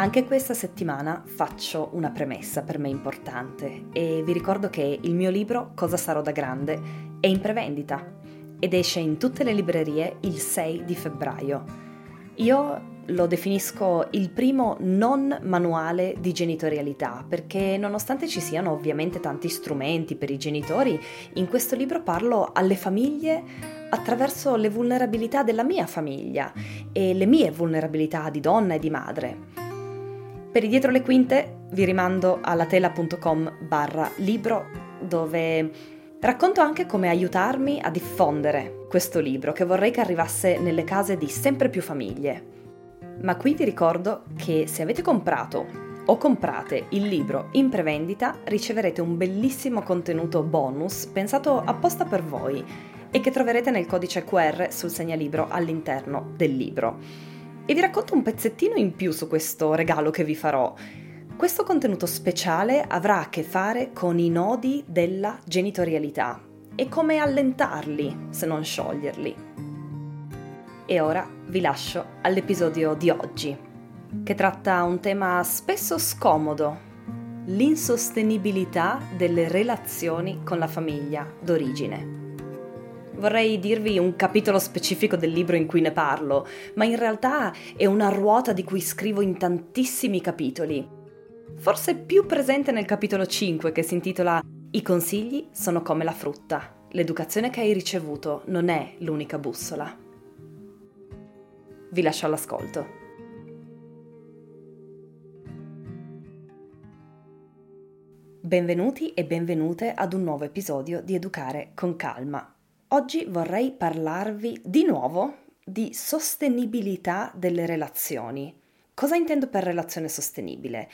Anche questa settimana faccio una premessa per me importante e vi ricordo che il mio libro Cosa sarò da grande è in prevendita ed esce in tutte le librerie il 6 di febbraio. Io lo definisco il primo non manuale di genitorialità, perché nonostante ci siano ovviamente tanti strumenti per i genitori, in questo libro parlo alle famiglie attraverso le vulnerabilità della mia famiglia e le mie vulnerabilità di donna e di madre. Per i dietro le quinte vi rimando alla tela.com barra libro dove racconto anche come aiutarmi a diffondere questo libro che vorrei che arrivasse nelle case di sempre più famiglie. Ma qui vi ricordo che se avete comprato o comprate il libro in prevendita riceverete un bellissimo contenuto bonus pensato apposta per voi e che troverete nel codice QR sul segnalibro all'interno del libro. E vi racconto un pezzettino in più su questo regalo che vi farò. Questo contenuto speciale avrà a che fare con i nodi della genitorialità e come allentarli se non scioglierli. E ora vi lascio all'episodio di oggi, che tratta un tema spesso scomodo, l'insostenibilità delle relazioni con la famiglia d'origine. Vorrei dirvi un capitolo specifico del libro in cui ne parlo, ma in realtà è una ruota di cui scrivo in tantissimi capitoli. Forse più presente nel capitolo 5 che si intitola I consigli sono come la frutta. L'educazione che hai ricevuto non è l'unica bussola vi lascio all'ascolto. Benvenuti e benvenute ad un nuovo episodio di Educare con Calma. Oggi vorrei parlarvi di nuovo di sostenibilità delle relazioni. Cosa intendo per relazione sostenibile?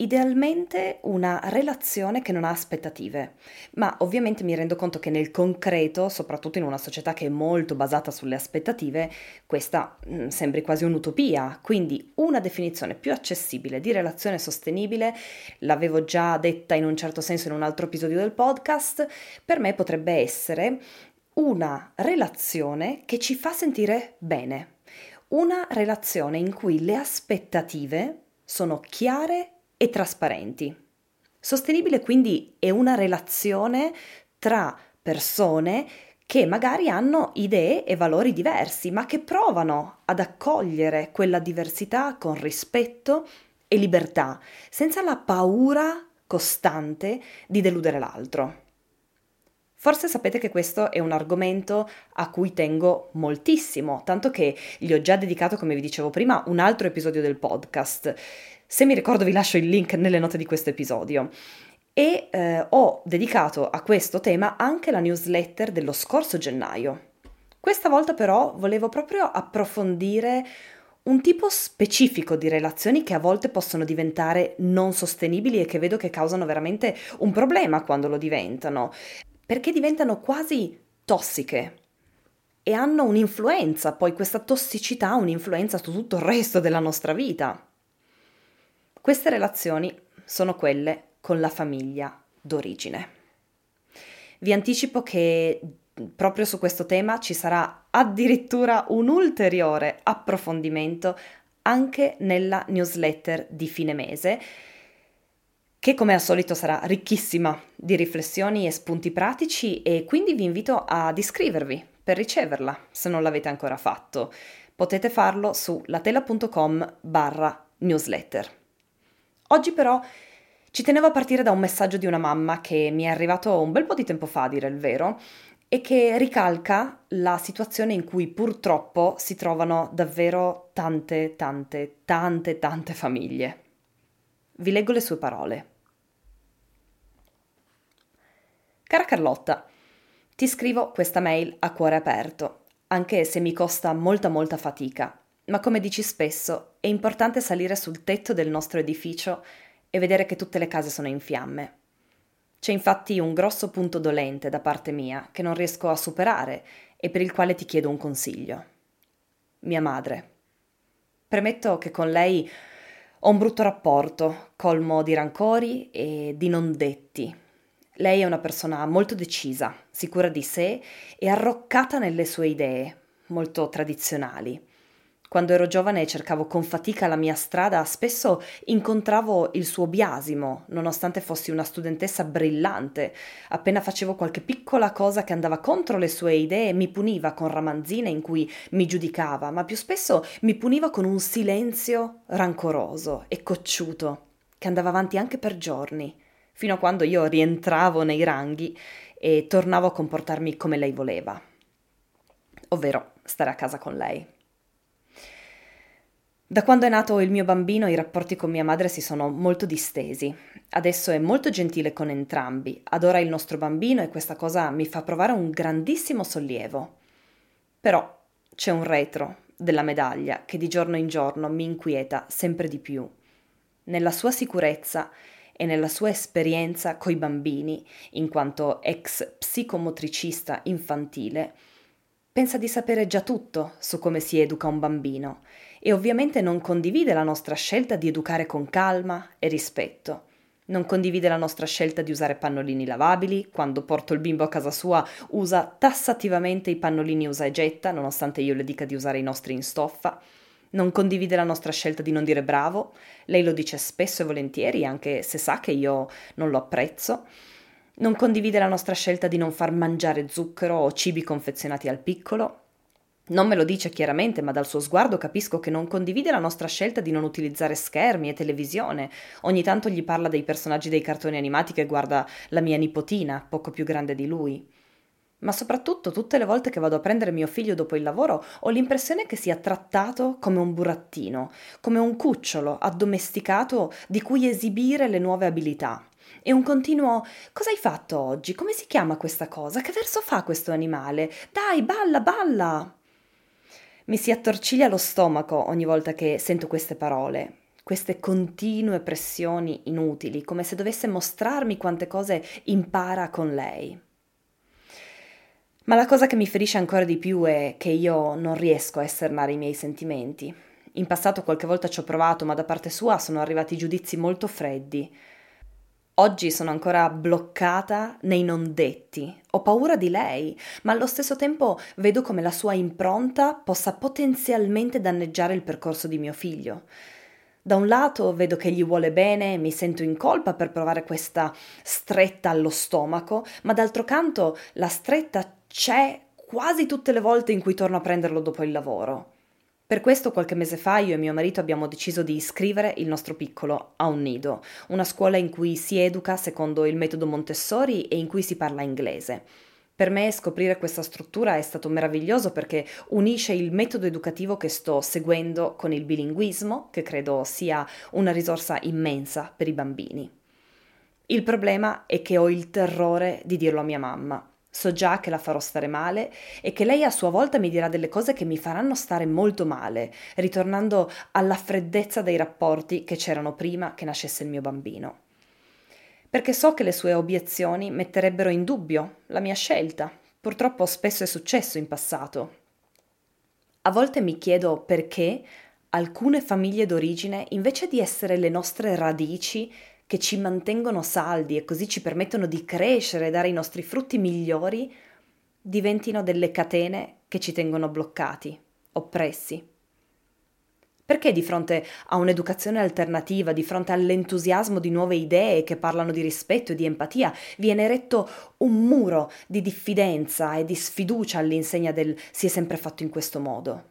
Idealmente una relazione che non ha aspettative, ma ovviamente mi rendo conto che nel concreto, soprattutto in una società che è molto basata sulle aspettative, questa mh, mm, sembri quasi un'utopia. Quindi una definizione più accessibile di relazione sostenibile, l'avevo già detta in un certo senso in un altro episodio del podcast, per me potrebbe essere una relazione che ci fa sentire bene, una relazione in cui le aspettative sono chiare e trasparenti. Sostenibile quindi è una relazione tra persone che magari hanno idee e valori diversi, ma che provano ad accogliere quella diversità con rispetto e libertà, senza la paura costante di deludere l'altro. Forse sapete che questo è un argomento a cui tengo moltissimo, tanto che gli ho già dedicato, come vi dicevo prima, un altro episodio del podcast. Se mi ricordo vi lascio il link nelle note di questo episodio. E eh, ho dedicato a questo tema anche la newsletter dello scorso gennaio. Questa volta però volevo proprio approfondire un tipo specifico di relazioni che a volte possono diventare non sostenibili e che vedo che causano veramente un problema quando lo diventano, perché diventano quasi tossiche e hanno un'influenza, poi questa tossicità ha un'influenza su tutto il resto della nostra vita. Queste relazioni sono quelle con la famiglia d'origine. Vi anticipo che proprio su questo tema ci sarà addirittura un ulteriore approfondimento anche nella newsletter di fine mese, che come al solito sarà ricchissima di riflessioni e spunti pratici e quindi vi invito ad iscrivervi per riceverla se non l'avete ancora fatto. Potete farlo su latela.com barra newsletter. Oggi però ci tenevo a partire da un messaggio di una mamma che mi è arrivato un bel po' di tempo fa, a dire il vero, e che ricalca la situazione in cui purtroppo si trovano davvero tante, tante, tante, tante famiglie. Vi leggo le sue parole. Cara Carlotta, ti scrivo questa mail a cuore aperto, anche se mi costa molta molta fatica ma come dici spesso, è importante salire sul tetto del nostro edificio e vedere che tutte le case sono in fiamme. C'è infatti un grosso punto dolente da parte mia che non riesco a superare e per il quale ti chiedo un consiglio. Mia madre. Premetto che con lei ho un brutto rapporto, colmo di rancori e di non detti. Lei è una persona molto decisa, sicura di sé e arroccata nelle sue idee, molto tradizionali Quando ero giovane e cercavo con fatica la mia strada, spesso incontravo il suo biasimo, nonostante fossi una studentessa brillante. Appena facevo qualche piccola cosa che andava contro le sue idee, mi puniva con ramanzine in cui mi giudicava, ma più spesso mi puniva con un silenzio rancoroso e cocciuto, che andava avanti anche per giorni, fino a quando io rientravo nei ranghi e tornavo a comportarmi come lei voleva, ovvero stare a casa con lei. Da quando è nato il mio bambino i rapporti con mia madre si sono molto distesi. Adesso è molto gentile con entrambi, adora il nostro bambino e questa cosa mi fa provare un grandissimo sollievo. Però c'è un retro della medaglia che di giorno in giorno mi inquieta sempre di più. Nella sua sicurezza e nella sua esperienza coi bambini, in quanto ex psicomotricista infantile, pensa di sapere già tutto su come si educa un bambino e ovviamente non condivide la nostra scelta di educare con calma e rispetto. Non condivide la nostra scelta di usare pannolini lavabili, quando porto il bimbo a casa sua usa tassativamente i pannolini usa e getta, nonostante io le dica di usare i nostri in stoffa. Non condivide la nostra scelta di non dire bravo, lei lo dice spesso e volentieri, anche se sa che io non lo apprezzo. Non condivide la nostra scelta di non far mangiare zucchero o cibi confezionati al piccolo, non me lo dice chiaramente, ma dal suo sguardo capisco che non condivide la nostra scelta di non utilizzare schermi e televisione. Ogni tanto gli parla dei personaggi dei cartoni animati che guarda la mia nipotina, poco più grande di lui. Ma soprattutto tutte le volte che vado a prendere mio figlio dopo il lavoro ho l'impressione che sia trattato come un burattino, come un cucciolo addomesticato di cui esibire le nuove abilità. E un continuo Cosa hai fatto oggi? Come si chiama questa cosa? Che verso fa questo animale? Dai, balla, balla! Mi si attorciglia lo stomaco ogni volta che sento queste parole, queste continue pressioni inutili, come se dovesse mostrarmi quante cose impara con lei. Ma la cosa che mi ferisce ancora di più è che io non riesco a esternare i miei sentimenti. In passato qualche volta ci ho provato, ma da parte sua sono arrivati giudizi molto freddi, Oggi sono ancora bloccata nei non detti. Ho paura di lei, ma allo stesso tempo vedo come la sua impronta possa potenzialmente danneggiare il percorso di mio figlio. Da un lato vedo che gli vuole bene mi sento in colpa per provare questa stretta allo stomaco, ma d'altro canto la stretta c'è quasi tutte le volte in cui torno a prenderlo dopo il lavoro. Per questo qualche mese fa io e mio marito abbiamo deciso di iscrivere il nostro piccolo a un nido, una scuola in cui si educa secondo il metodo Montessori e in cui si parla inglese. Per me scoprire questa struttura è stato meraviglioso perché unisce il metodo educativo che sto seguendo con il bilinguismo, che credo sia una risorsa immensa per i bambini. Il problema è che ho il terrore di dirlo a mia mamma. So già che la farò stare male e che lei a sua volta mi dirà delle cose che mi faranno stare molto male, ritornando alla freddezza dei rapporti che c'erano prima che nascesse il mio bambino. Perché so che le sue obiezioni metterebbero in dubbio la mia scelta. Purtroppo spesso è successo in passato. A volte mi chiedo perché alcune famiglie d'origine, invece di essere le nostre radici, che ci mantengono saldi e così ci permettono di crescere e dare i nostri frutti migliori, diventino delle catene che ci tengono bloccati, oppressi. Perché di fronte a un'educazione alternativa, di fronte all'entusiasmo di nuove idee che parlano di rispetto e di empatia, viene eretto un muro di diffidenza e di sfiducia all'insegna del si è sempre fatto in questo modo?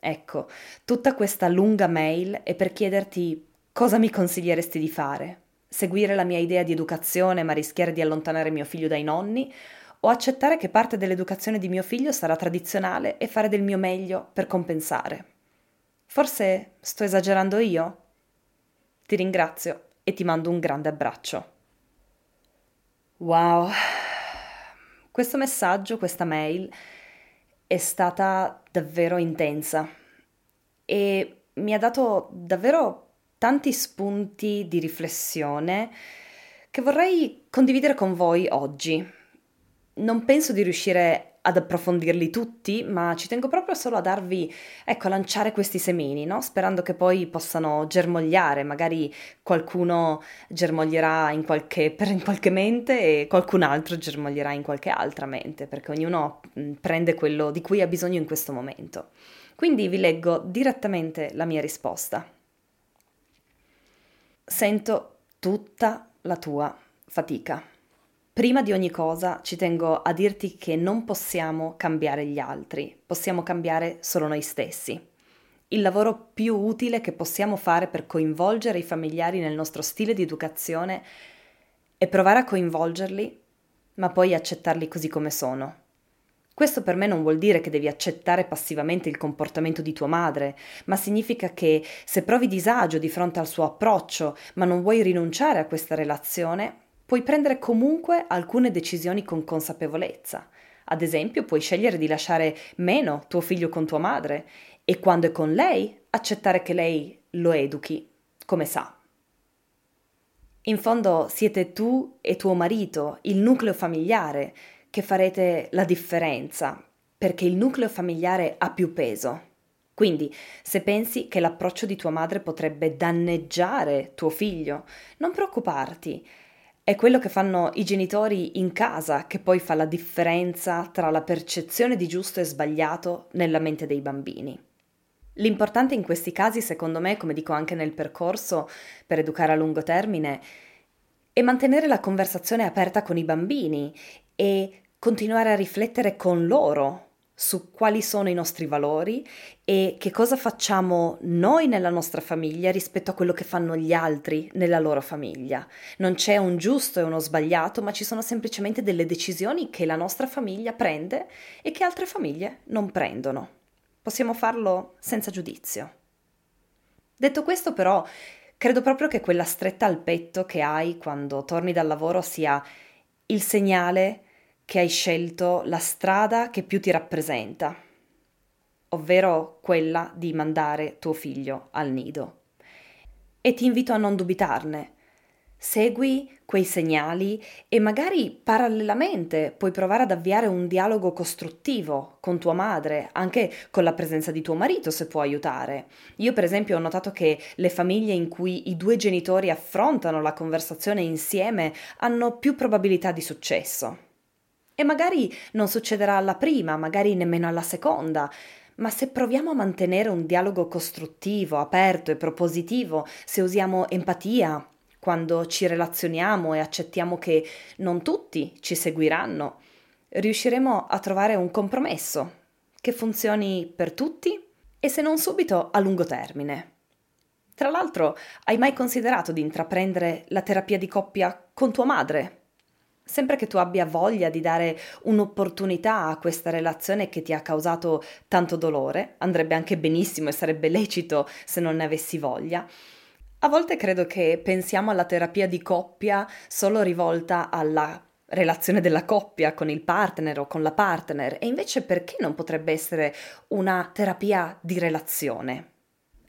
Ecco, tutta questa lunga mail è per chiederti Cosa mi consiglieresti di fare? Seguire la mia idea di educazione ma rischiare di allontanare mio figlio dai nonni? O accettare che parte dell'educazione di mio figlio sarà tradizionale e fare del mio meglio per compensare? Forse sto esagerando io? Ti ringrazio e ti mando un grande abbraccio. Wow, questo messaggio, questa mail è stata davvero intensa e mi ha dato davvero tanti spunti di riflessione che vorrei condividere con voi oggi. Non penso di riuscire ad approfondirli tutti, ma ci tengo proprio solo a darvi, ecco, a lanciare questi semini, no? Sperando che poi possano germogliare, magari qualcuno germoglierà in qualche, per, in qualche mente e qualcun altro germoglierà in qualche altra mente, perché ognuno mm, prende quello di cui ha bisogno in questo momento. Quindi vi leggo direttamente la mia risposta. Sento tutta la tua fatica. Prima di ogni cosa ci tengo a dirti che non possiamo cambiare gli altri, possiamo cambiare solo noi stessi. Il lavoro più utile che possiamo fare per coinvolgere i familiari nel nostro stile di educazione è provare a coinvolgerli, ma poi accettarli così come sono. Questo per me non vuol dire che devi accettare passivamente il comportamento di tua madre, ma significa che se provi disagio di fronte al suo approccio, ma non vuoi rinunciare a questa relazione, Puoi prendere comunque alcune decisioni con consapevolezza. Ad esempio, puoi scegliere di lasciare meno tuo figlio con tua madre e quando è con lei accettare che lei lo educhi come sa. In fondo siete tu e tuo marito, il nucleo familiare, che farete la differenza, perché il nucleo familiare ha più peso. Quindi, se pensi che l'approccio di tua madre potrebbe danneggiare tuo figlio, non preoccuparti, è quello che fanno i genitori in casa che poi fa la differenza tra la percezione di giusto e sbagliato nella mente dei bambini. L'importante in questi casi, secondo me, come dico anche nel percorso per educare a lungo termine, è mantenere la conversazione aperta con i bambini e continuare a riflettere con loro su quali sono i nostri valori e che cosa facciamo noi nella nostra famiglia rispetto a quello che fanno gli altri nella loro famiglia. Non c'è un giusto e uno sbagliato, ma ci sono semplicemente delle decisioni che la nostra famiglia prende e che altre famiglie non prendono. Possiamo farlo senza giudizio. Detto questo, però, credo proprio che quella stretta al petto che hai quando torni dal lavoro sia il segnale che hai scelto la strada che più ti rappresenta, ovvero quella di mandare tuo figlio al nido. E ti invito a non dubitarne. Segui quei segnali e magari parallelamente puoi provare ad avviare un dialogo costruttivo con tua madre, anche con la presenza di tuo marito se può aiutare. Io per esempio ho notato che le famiglie in cui i due genitori affrontano la conversazione insieme hanno più probabilità di successo. E magari non succederà alla prima, magari nemmeno alla seconda, ma se proviamo a mantenere un dialogo costruttivo, aperto e propositivo, se usiamo empatia quando ci relazioniamo e accettiamo che non tutti ci seguiranno, riusciremo a trovare un compromesso che funzioni per tutti e se non subito a lungo termine. Tra l'altro, hai mai considerato di intraprendere la terapia di coppia con tua madre? Sempre che tu abbia voglia di dare un'opportunità a questa relazione che ti ha causato tanto dolore, andrebbe anche benissimo e sarebbe lecito se non ne avessi voglia. A volte credo che pensiamo alla terapia di coppia solo rivolta alla relazione della coppia con il partner o con la partner e invece perché non potrebbe essere una terapia di relazione?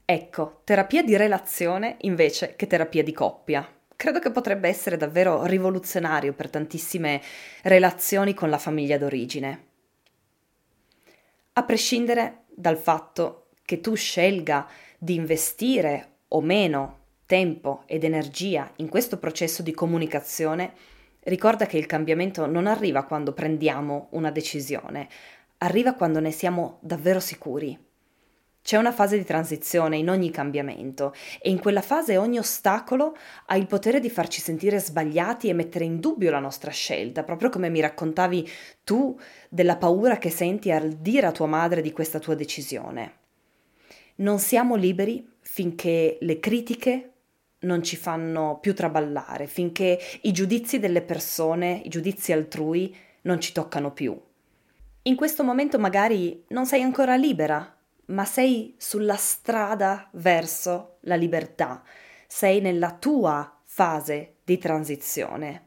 Ecco, terapia di relazione invece che terapia di coppia credo che potrebbe essere davvero rivoluzionario per tantissime relazioni con la famiglia d'origine. A prescindere dal fatto che tu scelga di investire o meno tempo ed energia in questo processo di comunicazione, ricorda che il cambiamento non arriva quando prendiamo una decisione, arriva quando ne siamo davvero sicuri. C'è una fase di transizione in ogni cambiamento e in quella fase ogni ostacolo ha il potere di farci sentire sbagliati e mettere in dubbio la nostra scelta, proprio come mi raccontavi tu della paura che senti al dire a tua madre di questa tua decisione. Non siamo liberi finché le critiche non ci fanno più traballare, finché i giudizi delle persone, i giudizi altrui non ci toccano più. In questo momento magari non sei ancora libera ma sei sulla strada verso la libertà, sei nella tua fase di transizione.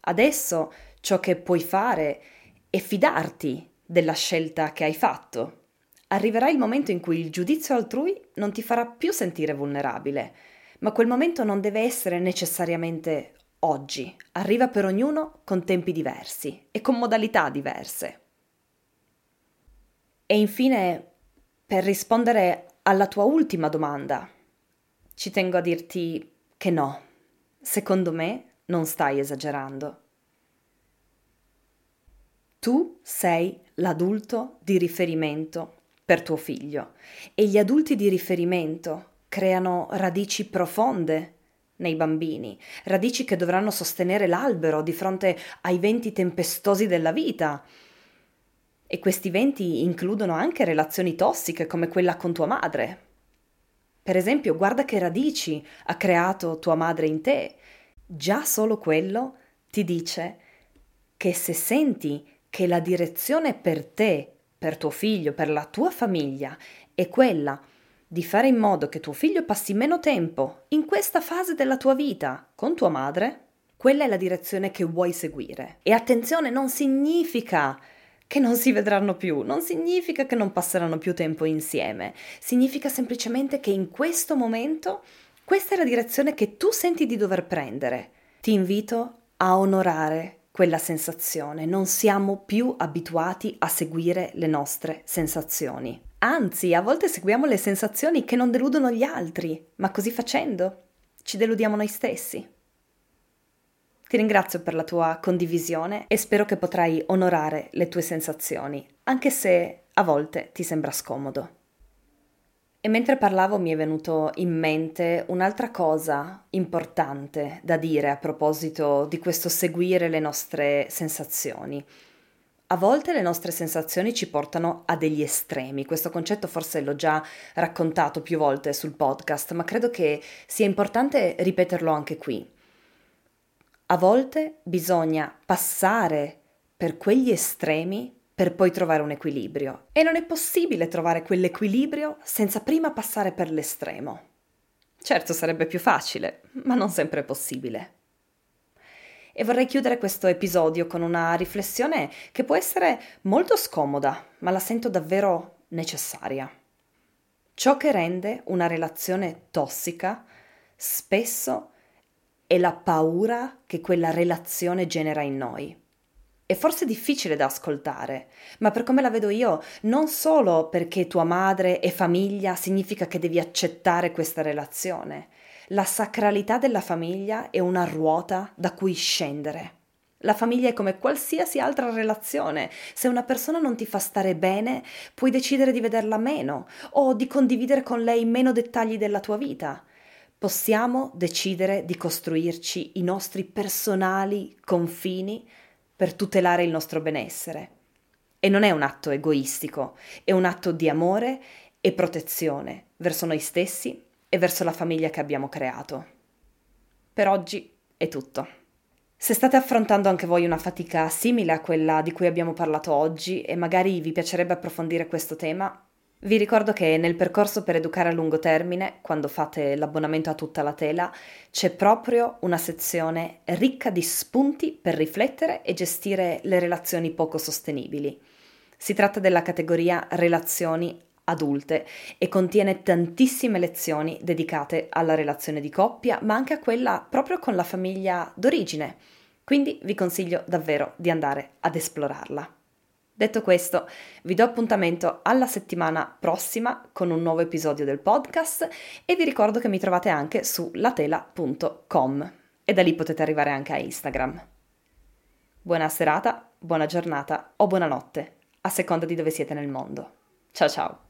Adesso ciò che puoi fare è fidarti della scelta che hai fatto. Arriverà il momento in cui il giudizio altrui non ti farà più sentire vulnerabile, ma quel momento non deve essere necessariamente oggi, arriva per ognuno con tempi diversi e con modalità diverse. E infine, per rispondere alla tua ultima domanda, ci tengo a dirti che no, secondo me non stai esagerando. Tu sei l'adulto di riferimento per tuo figlio e gli adulti di riferimento creano radici profonde nei bambini, radici che dovranno sostenere l'albero di fronte ai venti tempestosi della vita. E questi venti includono anche relazioni tossiche come quella con tua madre. Per esempio, guarda che radici ha creato tua madre in te. Già solo quello ti dice che se senti che la direzione per te, per tuo figlio, per la tua famiglia è quella di fare in modo che tuo figlio passi meno tempo in questa fase della tua vita con tua madre, quella è la direzione che vuoi seguire. E attenzione, non significa che non si vedranno più, non significa che non passeranno più tempo insieme, significa semplicemente che in questo momento questa è la direzione che tu senti di dover prendere. Ti invito a onorare quella sensazione, non siamo più abituati a seguire le nostre sensazioni. Anzi, a volte seguiamo le sensazioni che non deludono gli altri, ma così facendo ci deludiamo noi stessi. Ti ringrazio per la tua condivisione e spero che potrai onorare le tue sensazioni, anche se a volte ti sembra scomodo. E mentre parlavo mi è venuto in mente un'altra cosa importante da dire a proposito di questo seguire le nostre sensazioni. A volte le nostre sensazioni ci portano a degli estremi, questo concetto forse l'ho già raccontato più volte sul podcast, ma credo che sia importante ripeterlo anche qui. A volte bisogna passare per quegli estremi per poi trovare un equilibrio. E non è possibile trovare quell'equilibrio senza prima passare per l'estremo. Certo sarebbe più facile, ma non sempre è possibile. E vorrei chiudere questo episodio con una riflessione che può essere molto scomoda, ma la sento davvero necessaria. Ciò che rende una relazione tossica spesso è la paura che quella relazione genera in noi. È forse difficile da ascoltare, ma per come la vedo io, non solo perché tua madre è famiglia significa che devi accettare questa relazione. La sacralità della famiglia è una ruota da cui scendere. La famiglia è come qualsiasi altra relazione. Se una persona non ti fa stare bene, puoi decidere di vederla meno o di condividere con lei meno dettagli della tua vita. Possiamo decidere di costruirci i nostri personali confini per tutelare il nostro benessere. E non è un atto egoistico, è un atto di amore e protezione verso noi stessi e verso la famiglia che abbiamo creato. Per oggi è tutto. Se state affrontando anche voi una fatica simile a quella di cui abbiamo parlato oggi e magari vi piacerebbe approfondire questo tema, vi ricordo che nel percorso per educare a lungo termine, quando fate l'abbonamento a tutta la tela, c'è proprio una sezione ricca di spunti per riflettere e gestire le relazioni poco sostenibili. Si tratta della categoria relazioni adulte e contiene tantissime lezioni dedicate alla relazione di coppia, ma anche a quella proprio con la famiglia d'origine. Quindi vi consiglio davvero di andare ad esplorarla. Detto questo, vi do appuntamento alla settimana prossima con un nuovo episodio del podcast e vi ricordo che mi trovate anche su latela.com e da lì potete arrivare anche a Instagram. Buona serata, buona giornata o buonanotte, a seconda di dove siete nel mondo. Ciao ciao!